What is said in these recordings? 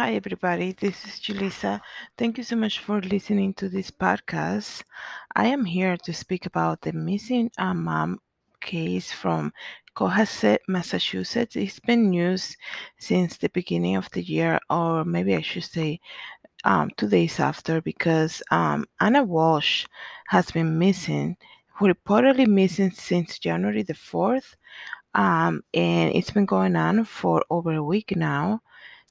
Hi, everybody. This is Julissa. Thank you so much for listening to this podcast. I am here to speak about the missing uh, mom case from Cohasset, Massachusetts. It's been news since the beginning of the year, or maybe I should say um, two days after, because um, Ana Walshe has been missing, reportedly missing since January the 4th. Um, and it's been going on for over a week now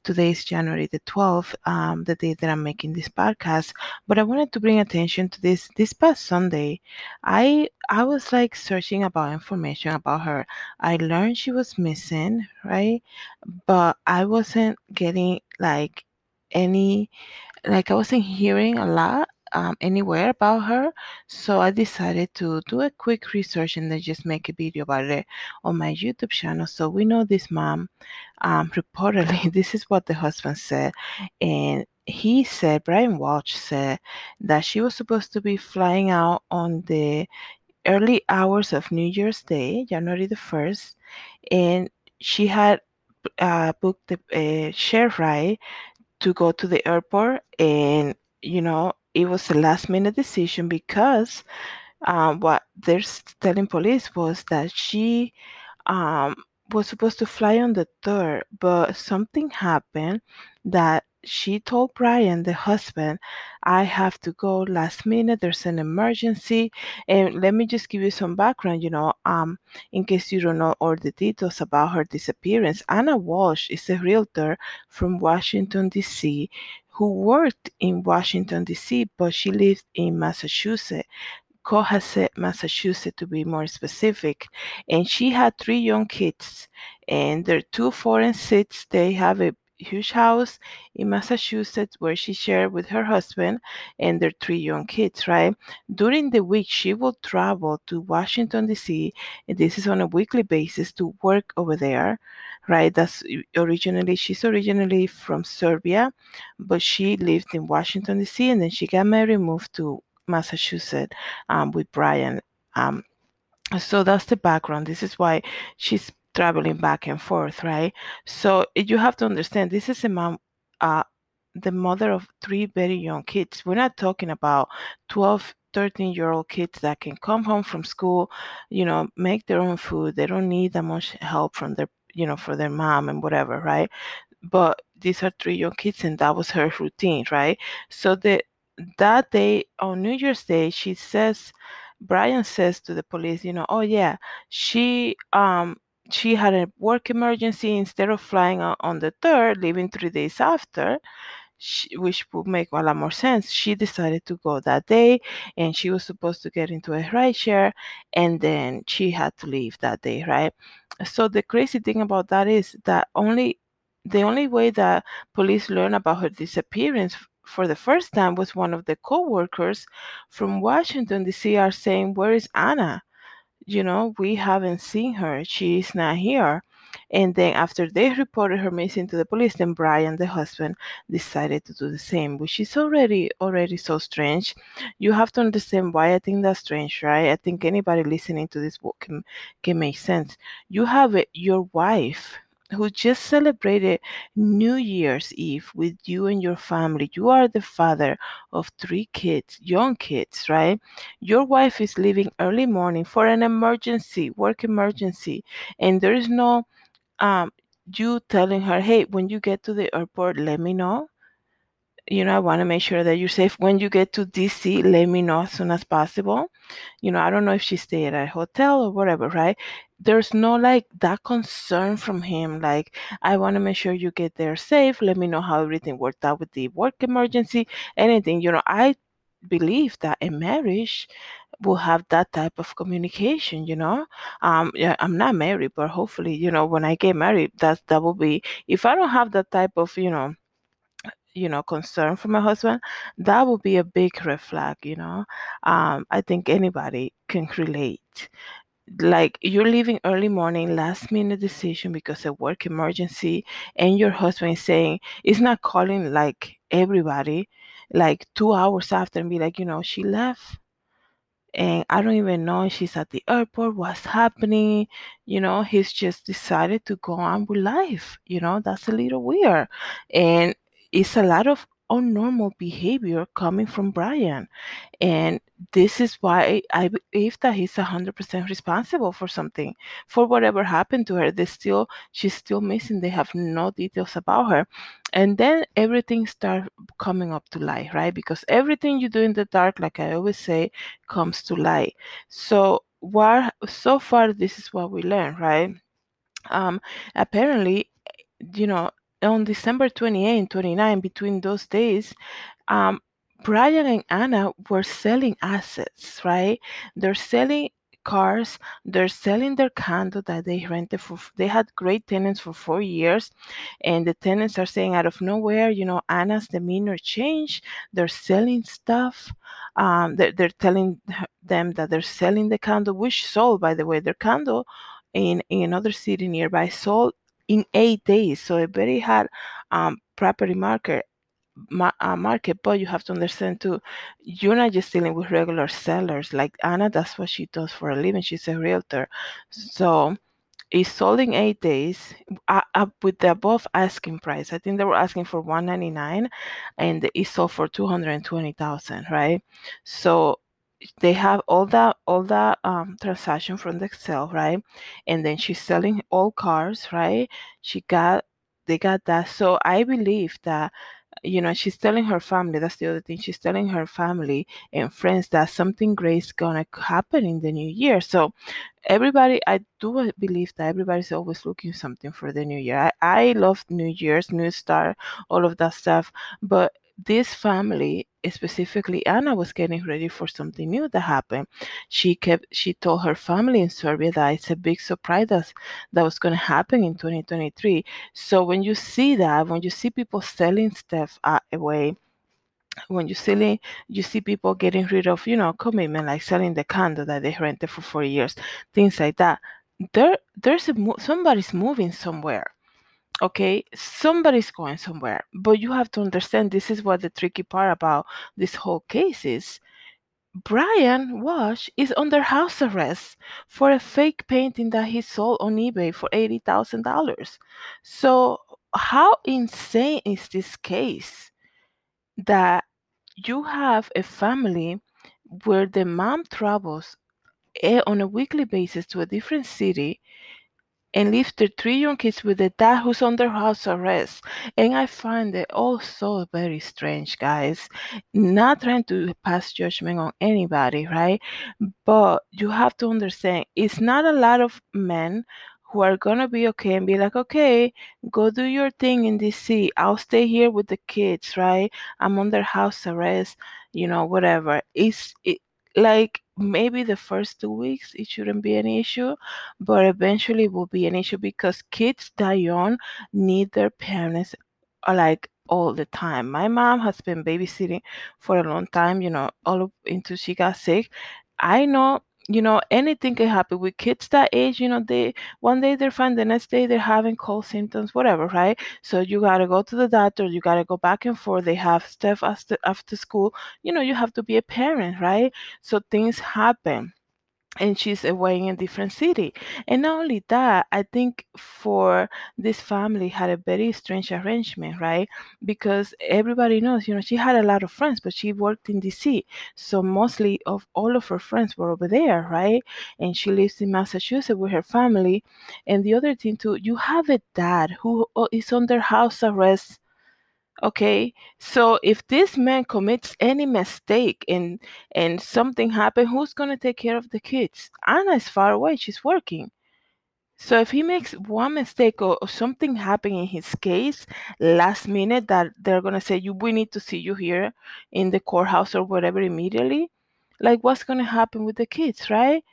today is January the 12th, um, the day that I'm making this podcast. But I wanted to bring attention to this. This past Sunday, I I was like searching about information about her. I learned she was missing, right? But I wasn't getting like any like I wasn't hearing a lot um, anywhere about her. So I decided to do a quick research and then just make a video about it on my YouTube channel. So we know this mom um, reportedly, this is what the husband said. And he said, Brian Walshe said that she was supposed to be flying out on the early hours of New Year's Day, January the 1st, and she had uh, booked a, uh, share ride to go to the airport and you know it was a last minute decision because um, what they're telling police was that she um, was supposed to fly on the third, but something happened that she told Brian, the husband, I have to go last minute. There's an emergency. And let me just give you some background, you know, um, in case you don't know all the details about her disappearance. Ana Walshe is a realtor from Washington, D.C., who worked in Washington, D.C., but she lived in Massachusetts. Cohasset, Massachusetts, to be more specific. And she had three young kids, and they're two, foreign six. They have a huge house in Massachusetts where she shared with her husband and their three young kids, right? During the week, she will travel to Washington, D.C., and this is on a weekly basis to work over there, right? That's originally, she's originally from Serbia, but she lived in Washington, D.C., and then she got married, moved to Massachusetts um, with Brian. Um, so that's the background. This is why she's traveling back and forth, right? So you have to understand this is a mom, uh, the mother of three very young kids. We're not talking about 12, 13 year old kids that can come home from school, you know, make their own food. They don't need that much help from their, you know, for their mom and whatever, right? But these are three young kids, and that was her routine, right? So the that day on New Year's Day, she says, Brian says to the police, you know, oh yeah, she um she had a work emergency instead of flying on the third, leaving three days after. She, which would make a lot more sense. She decided to go that day, and she was supposed to get into a ride share, and then she had to leave that day, right? So the crazy thing about that is that only the only way that police learned about her disappearance for the first time was one of the co-workers from Washington D.C. are saying, "Where is Ana? You know, we haven't seen her. She's not here." And then after they reported her missing to the police, then Brian, the husband, decided to do the same, which is already already so strange. You have to understand why I think that's strange, right? I think anybody listening to this book can can make sense. You have your wife who just celebrated New Year's Eve with you and your family. You are the father of three kids, young kids, right? Your wife is leaving early morning for an emergency, work emergency, and there is no um you telling her, "Hey, when you get to the airport, let me know." you know, I want to make sure that you're safe. When you get to DC, let me know as soon as possible. You know, I don't know if she stayed at a hotel or whatever, right? There's no like that concern from him. Like, I want to make sure you get there safe. Let me know how everything worked out with the work emergency, anything. You know, I believe that in marriage will have that type of communication you know? Um yeah i'm not married but hopefully you know when i get married that that will be if i don't have that type of you know you know concern for my husband that would be a big red flag you know? Um i think anybody can relate. Like you're leaving early morning last minute decision because of work emergency and your husband is saying it's not calling like everybody like two hours after and be like you know she left and I don't even know if she's at the airport, what's happening. You know, he's just decided to go on with life. You know, that's a little weird. And it's a lot of unnormal behavior coming from Brian. And this is why I believe that he's 100% responsible for something, for whatever happened to her. They still, she's still missing. They have no details about her. And then everything starts coming up to light, right? Because everything you do in the dark, like I always say, comes to light. So, what so far, this is what we learn, right? Um, apparently, you know, on December 28 and 29, between those days, um, Brian and Ana were selling assets, right? They're selling cars, they're selling their condo that they rented for, they had great tenants for four years. And the tenants are saying out of nowhere, you know, Ana's demeanor changed. They're selling stuff. Um, they're, they're telling them that they're selling the condo, which sold, by the way, their condo in, in another city nearby sold in eight days. So a very hard um, property market. Ma- uh, market, but you have to understand too, you're not just dealing with regular sellers. Like Ana, that's what she does for a living. She's a realtor, so it's sold in eight days uh, uh, with the above asking price. I think they were asking for 199, and it sold for 220,000. Right, so they have all that all that um, transaction from the Excel, right? And then she's selling all cars, right? She got they got that. So I believe that you know she's telling her family. That's the other thing. She's telling her family and friends that something great is gonna happen in the new year. So everybody, I do believe that everybody's always looking something for the new year. I, I love New Year's, New Star, all of that stuff, but this family specifically ana was getting ready for something new that happened. She kept she told her family in serbia that it's a big surprise that, that was going to happen in 2023 so when you see that when you see people selling stuff uh, away when you see you see people getting rid of you know commitment like selling the condo that they rented for four years things like that there there's a somebody's moving somewhere okay somebody's going somewhere but you have to understand this is what the tricky part about this whole case is. Brian Walshe is under house arrest for a fake painting that he sold on ebay for $80000 so how insane is this case that you have a family where the mom travels eh, on a weekly basis to a different city and leave the three young kids with the dad who's under house arrest. And I find it also very strange, guys. Not trying to pass judgment on anybody, right? But you have to understand it's not a lot of men who are gonna be okay and be like, okay, go do your thing in DC. I'll stay here with the kids, right? I'm under house arrest, you know, whatever. It's it, like maybe the first two weeks it shouldn't be an issue, but eventually it will be an issue because kids that young need their parents uh, like all the time. My mom has been babysitting for a long time, you know, all up until she got sick. I know you know anything can happen with kids that age you know they one day they're fine the next day they're having cold symptoms whatever right? So you got to go to the doctor you got to go back and forth they have stuff after after school you know you have to be a parent right? So things happen and she's away in a different city. And not only that, I think for this family had a very strange arrangement, right? Because everybody knows, you know, she had a lot of friends, but she worked in DC. So mostly of all of her friends were over there, right? And she lives in Massachusetts with her family. And the other thing too, you have a dad who uh, under house arrest okay so if this man commits any mistake and and something happen who's going to take care of the kids? Ana is far away she's working. So if he makes one mistake or, or something happen in his case last minute that they're going to say you we need to see you here in the courthouse or whatever immediately like what's going to happen with the kids right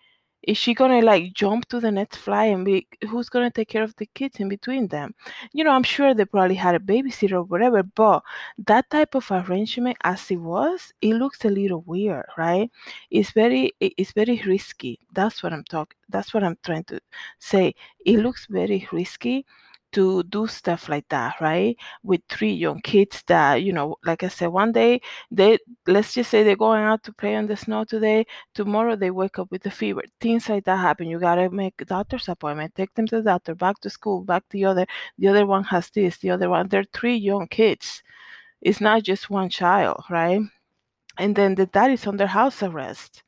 is she gonna like jump to the next fly and be who's gonna take care of the kids in between them? You know i'm sure they probably had a babysitter or whatever but that type of arrangement as it was it looks a little weird right? It's very it's very risky. That's what i'm talking that's what i'm trying to say. It looks very risky to do stuff like that, right? With three young kids that, you know, like I said, one day they, let's just say they're going out to play on the snow today, tomorrow they wake up with a fever. Things like that happen. You gotta make doctor's appointment, take them to the doctor, back to school, back to the other. The other one has this, the other one. They're three young kids. It's not just one child, right? And then the dad is under house arrest.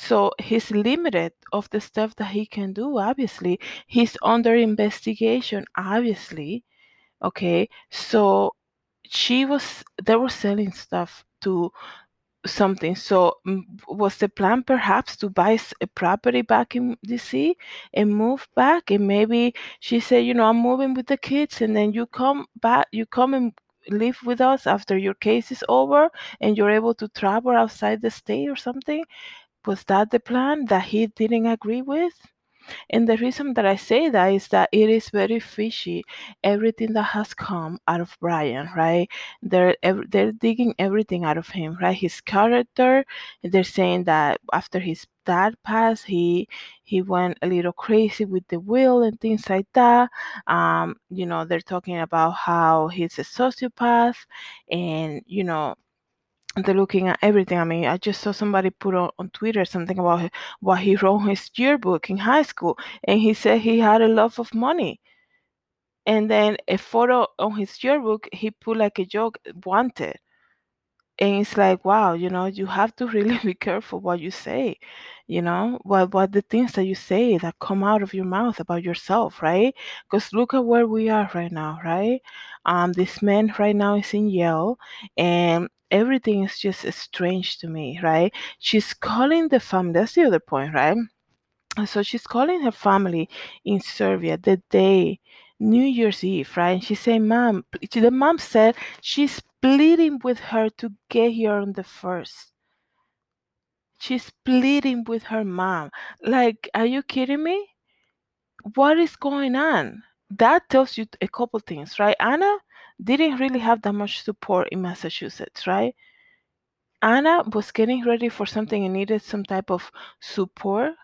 So he's limited of the stuff that he can do, obviously. He's under investigation, obviously. Okay. So she was they were selling stuff to something. So was the plan perhaps to buy a property back in DC and move back? And maybe she said, you know, I'm moving with the kids, and then you come back, you come and live with us after your case is over, and you're able to travel outside the state or something. Was that the plan that he didn't agree with? And the reason that I say that is that it is very fishy. Everything that has come out of Brian, right? They're they're digging everything out of him, right? His character. They're saying that after his dad passed, he he went a little crazy with the will and things like that. Um, you know, they're talking about how he's a sociopath, and you know they're looking at everything. I mean, I just saw somebody put on, on Twitter something about what he wrote his yearbook in high school, and he said he had a love of money. And then a photo on his yearbook, he put like a joke, wanted. And it's like, wow, you know, you have to really be careful what you say, you know, what what the things that you say that come out of your mouth about yourself, right? Because look at where we are right now, right? Um, this man right now is in Yale, and everything is just strange to me, right? She's calling the family. That's the other point, right? So she's calling her family in Serbia the day New Year's Eve, right? And she said, "Mom," the mom said she's pleading with her to get here on the first. She's pleading with her mom. Like, are you kidding me? What is going on? That tells you a couple things, right? Ana didn't really have that much support in Massachusetts, right? Ana was getting ready for something and needed some type of support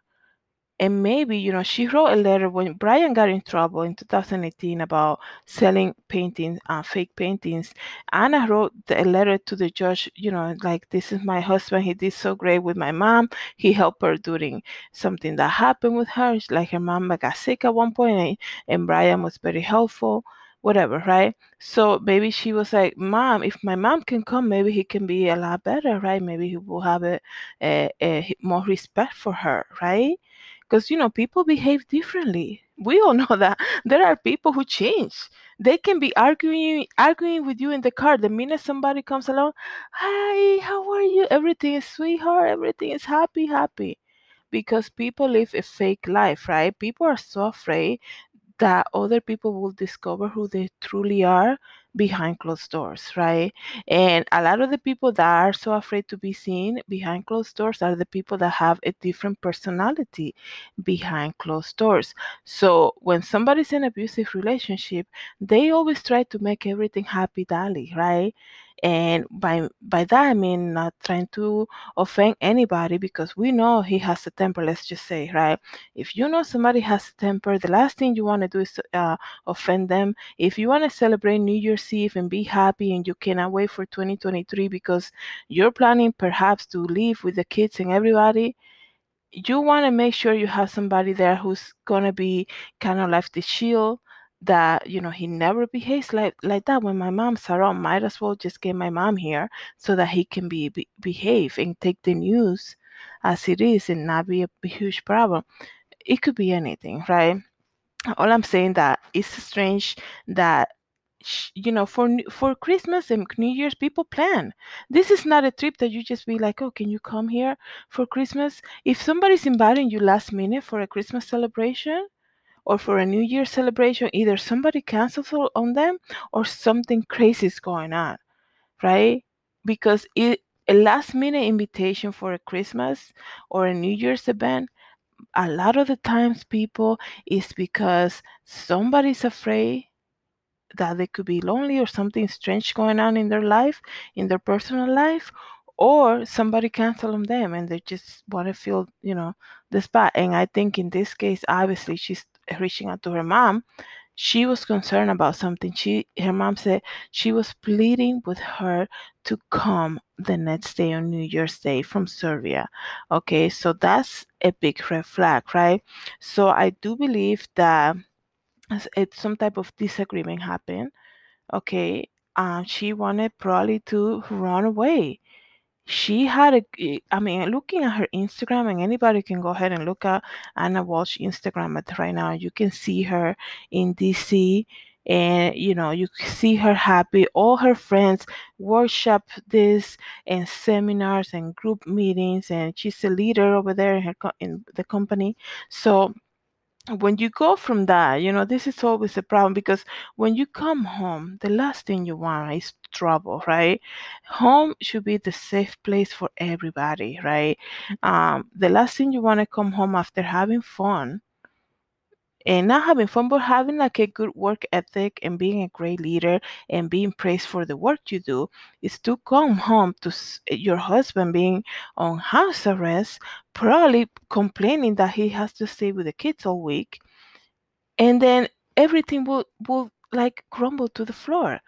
and maybe you know she wrote a letter when brian got in trouble in 2018 about selling paintings uh, fake paintings. Ana wrote a letter to the judge you know like this is my husband. He did so great with my mom. He helped her during something that happened with her. Like her mom got sick at one point and, and brian was very helpful whatever right? So maybe she was like mom if my mom can come maybe he can be a lot better right? Maybe he will have a, a, a more respect for her right? Because you know people behave differently. We all know that. There are people who change. They can be arguing arguing with you in the car the minute somebody comes along hi how are you? Everything is sweetheart. Everything is happy happy. Because people live a fake life right? People are so afraid that other people will discover who they truly are behind closed doors, right? And a lot of the people that are so afraid to be seen behind closed doors are the people that have a different personality behind closed doors. So when somebody's in abusive relationship, they always try to make everything happy dally, right? And by by that I mean not trying to offend anybody because we know he has a temper, let's just say, right? If you know somebody has a temper, the last thing you want to do is uh, offend them. If you want to celebrate New Year's Eve and be happy and you cannot wait for 2023 because you're planning perhaps to live with the kids and everybody, you want to make sure you have somebody there who's going to be kind of like the shield that you know he never behaves like like that when my mom's around might as well just get my mom here so that he can be, be behave and take the news as it is and not be a, a huge problem it could be anything, right? All I'm saying that it's strange that you know for for Christmas and New Year's people plan. This is not a trip that you just be like, oh, can you come here for Christmas? If somebody's inviting you last minute for a Christmas celebration or for a New Year celebration, either somebody cancels on them or something crazy is going on, right? Because it a last minute invitation for a Christmas or a New Year's event a lot of the times people is because somebody's afraid that they could be lonely or something strange going on in their life in their personal life or somebody cancel on them and they just want to feel you know the spot and i think in this case obviously she's reaching out to her mom she was concerned about something. She her mom said she was pleading with her to come the next day on new year's day from serbia. Okay so that's a big red flag right? So i do believe that it's some type of disagreement happened okay? Uh, she wanted probably to run away she had a eh, i mean looking at her instagram and anybody can go ahead and look at ana walshe instagram at right now you can see her in dc and you know you see her happy. All her friends workshop this and seminars and group meetings and she's a leader over there in her in the company. So when you go from that, you know, this is always a problem because when you come home, the last thing you want is trouble, right? Home should be the safe place for everybody, right? Um, the last thing you want to come home after having fun and not having fun, but having like a good work ethic and being a great leader and being praised for the work you do is to come home to eh, your husband being on house arrest, probably complaining that he has to stay with the kids all week. And then everything will, will like crumble to the floor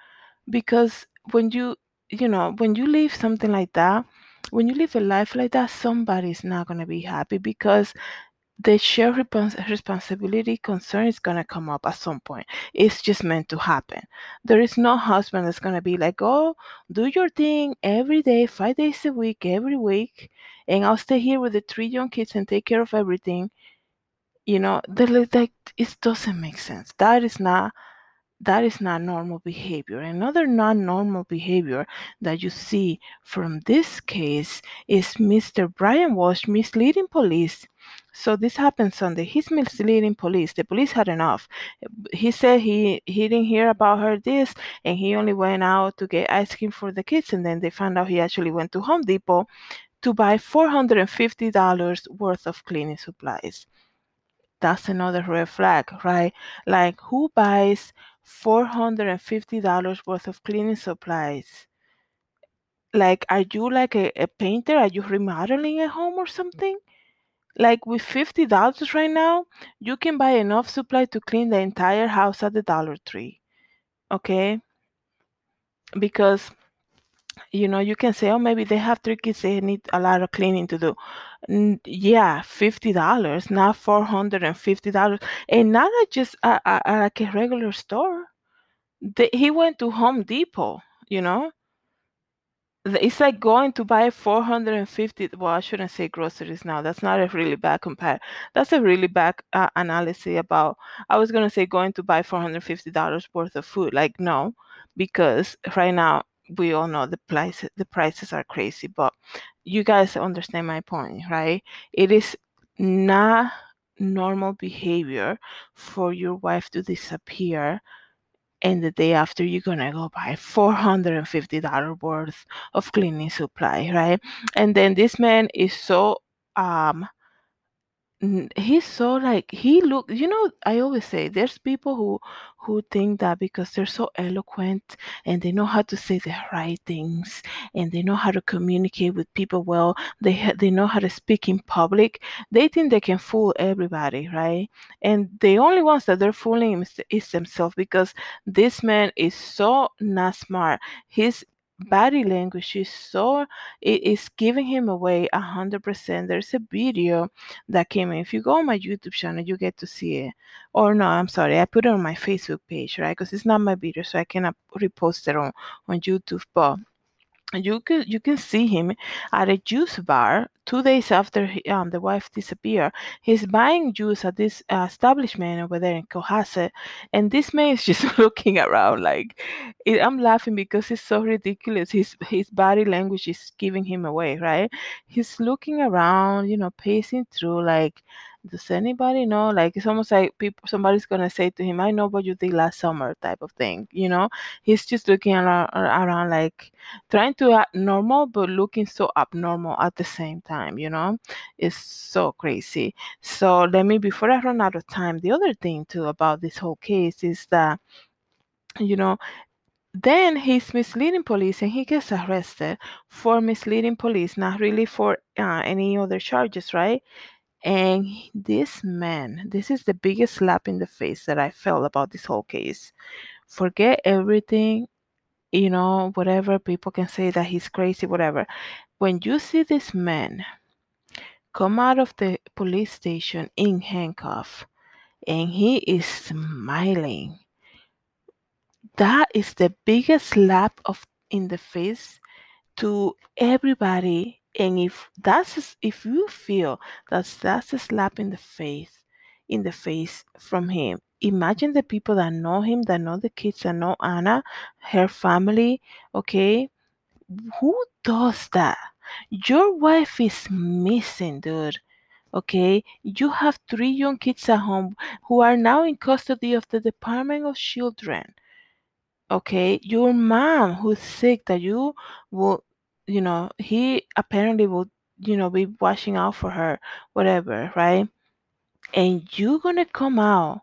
because when you, you know, when you leave something like that, when you live a life like that, somebody's not going to be happy because the shared respons- responsibility concern is going to come up at some point. It's just meant to happen. There is no husband that's going to be like, oh, do your thing every day, five days a week, every week, and I'll stay here with the three young kids and take care of everything. You know, like it doesn't make sense. That is not that is not normal behavior. Another non normal behavior that you see from this case is Mr. Brian Walshe misleading police. So this happened Sunday. He's misleading police. The police had enough. He said he, he didn't hear about her this and he only went out to get ice cream for the kids. And then they found out he actually went to Home Depot to buy $450 worth of cleaning supplies. That's another red flag, right? Like, who buys $450 worth of cleaning supplies. Like, are you like a, a painter? Are you remodeling a home or something? Like with $50 right now, you can buy enough supply to clean the entire house at the Dollar Tree. Okay? Because you know, you can say, oh, maybe they have three kids, they need a lot of cleaning to do. yeah, fifty dollars, not four hundred and fifty dollars, and not just a, like a regular store. He went to Home Depot, you know, it's like going to buy 450 well i shouldn't say groceries now that's not a really bad compare that's a really bad uh, analysis about i was going to say going to buy 450 dollars worth of food like no because right now we all know the prices the prices are crazy but you guys understand my point right? It is not normal behavior for your wife to disappear and the day after you're gonna go buy $450 worth of cleaning supply right? And then this man is so um he's so like he look you know i always say there's people who who think that because they're so eloquent and they know how to say the right things and they know how to communicate with people well they ha- they know how to speak in public they think they can fool everybody right? And the only ones that they're fooling is, is themselves because this man is so not smart. He's body language is so it is giving him away a hundred percent. There's a video that came in. If you go on my youtube channel you get to see it. Or no i'm sorry i put it on my facebook page right? Because it's not my video so i cannot repost it on on youtube but you can you can see him at a juice bar two days after he, um, the wife disappeared. He's buying juice at this uh, establishment over there in Cohasset, and this man is just looking around like it, I'm laughing because it's so ridiculous. His his body language is giving him away, right? He's looking around, you know, pacing through like does anybody know? Like it's almost like people somebody's gonna say to him, I know what you did last summer type of thing, you know? He's just looking around, around like trying to act normal but looking so abnormal at the same time, you know? It's so crazy. So let me before I run out of time, the other thing too about this whole case is that you know then he's misleading police and he gets arrested for misleading police not really for uh, any other charges right and this man, this is the biggest slap in the face that I felt about this whole case. Forget everything, you know, whatever people can say that he's crazy, whatever. When you see this man come out of the police station in handcuff and he is smiling, that is the biggest slap of in the face to everybody and if that's if you feel that that's a slap in the face in the face from him imagine the people that know him that know the kids that know ana her family okay? Who does that? Your wife is missing dude okay? You have three young kids at home who are now in custody of the department of children okay? Your mom who's sick that you will you know he apparently will you know be watching out for her whatever right? And you're gonna come out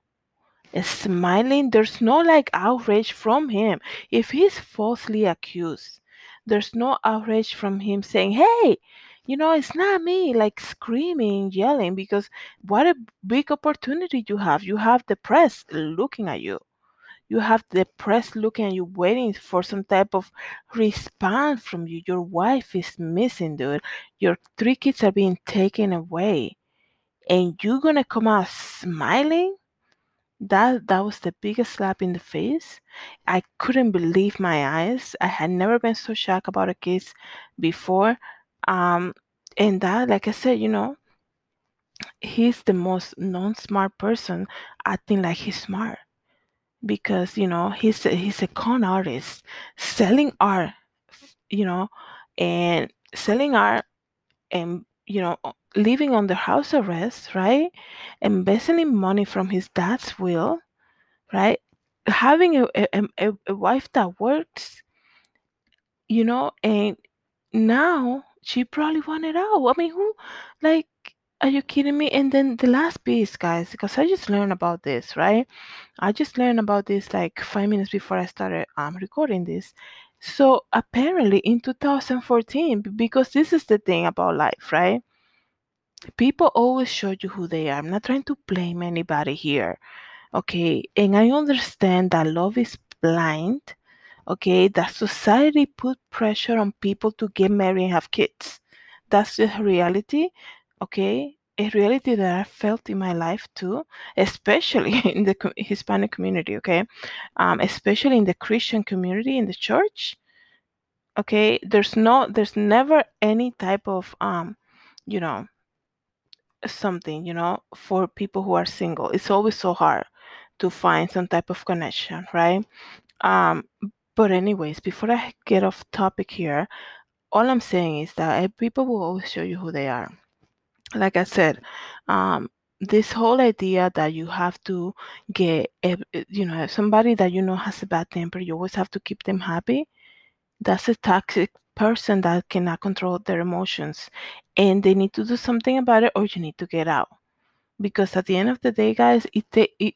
smiling there's no like outrage from him. If he's falsely accused there's no outrage from him saying hey you know it's not me like screaming yelling because what a big opportunity you have. You have the press looking at you you have the press looking at you waiting for some type of response from you. Your wife is missing dude. Your three kids are being taken away. And you're gonna come out smiling? That that was the biggest slap in the face. I couldn't believe my eyes. I had never been so shocked about a case before. Um and that like i said you know he's the most non-smart person. Acting like he's smart because you know he's a, he's a con artist selling art you know and selling art and you know living under house arrest right? Embezzling money from his dad's will right? Having a, a, a wife that works you know and now she probably wanted out. I mean who like are you kidding me? And then the last piece, guys, because I just learned about this, right? I just learned about this like five minutes before I started um, recording this. So apparently in 2014, because this is the thing about life, right? People always show you who they are. I'm not trying to blame anybody here, okay? And I understand that love is blind, okay? That society put pressure on people to get married and have kids. That's the reality okay a reality that i felt in my life too especially in the hispanic community okay? Um, especially in the christian community in the church okay? There's no there's never any type of um you know something you know for people who are single. It's always so hard to find some type of connection right? Um but anyways before i get off topic here all i'm saying is that people will always show you who they are like I said, um, this whole idea that you have to get, you know, somebody that you know has a bad temper, you always have to keep them happy. That's a toxic person that cannot control their emotions, and they need to do something about it, or you need to get out. Because at the end of the day, guys, it, it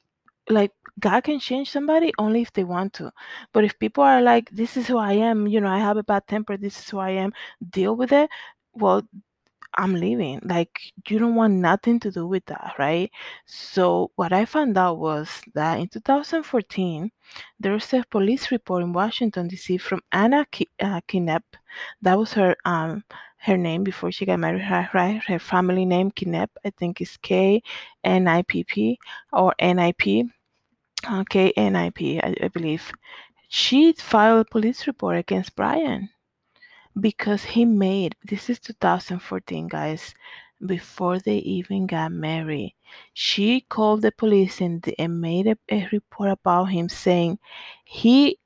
like God can change somebody only if they want to. But if people are like, this is who I am, you know, I have a bad temper, this is who I am, deal with it. Well, I'm leaving. Like, you don't want nothing to do with that, right? So, what I found out was that in 2014, there was a police report in Washington, D.C. from Ana K- uh, Knipp. That was her um her name before she got married, right? Her family name, Knipp, I think is K N I P P or N I P. Uh, K N I P, I believe. She filed a police report against Brian because he made this is 2014 guys before they even got married. She called the police and, and made a, a report about him saying he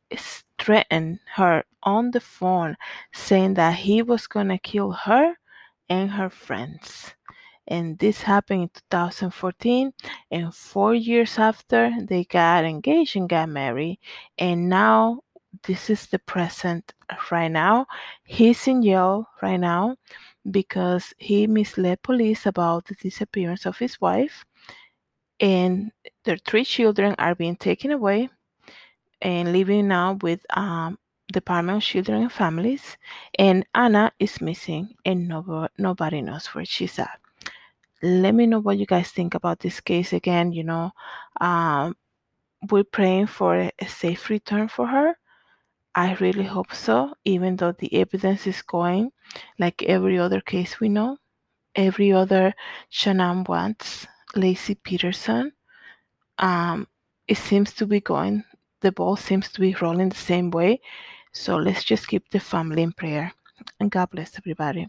threatened her on the phone saying that he was gonna kill her and her friends. And this happened in 2014 and four years after they got engaged and got married and now this is the present right now. He's in jail right now because he misled police about the disappearance of his wife. And their three children are being taken away and living now with um, Department of Children and Families. And Ana is missing and nobody, nobody knows where she's at. Let me know what you guys think about this case again. You know, um, we're praying for a safe return for her I really hope so, even though the evidence is going like every other case we know, every other Shanann Watts, Laci Peterson. Um, it seems to be going the ball seems to be rolling the same way. So let's just keep the family in prayer. And God bless everybody.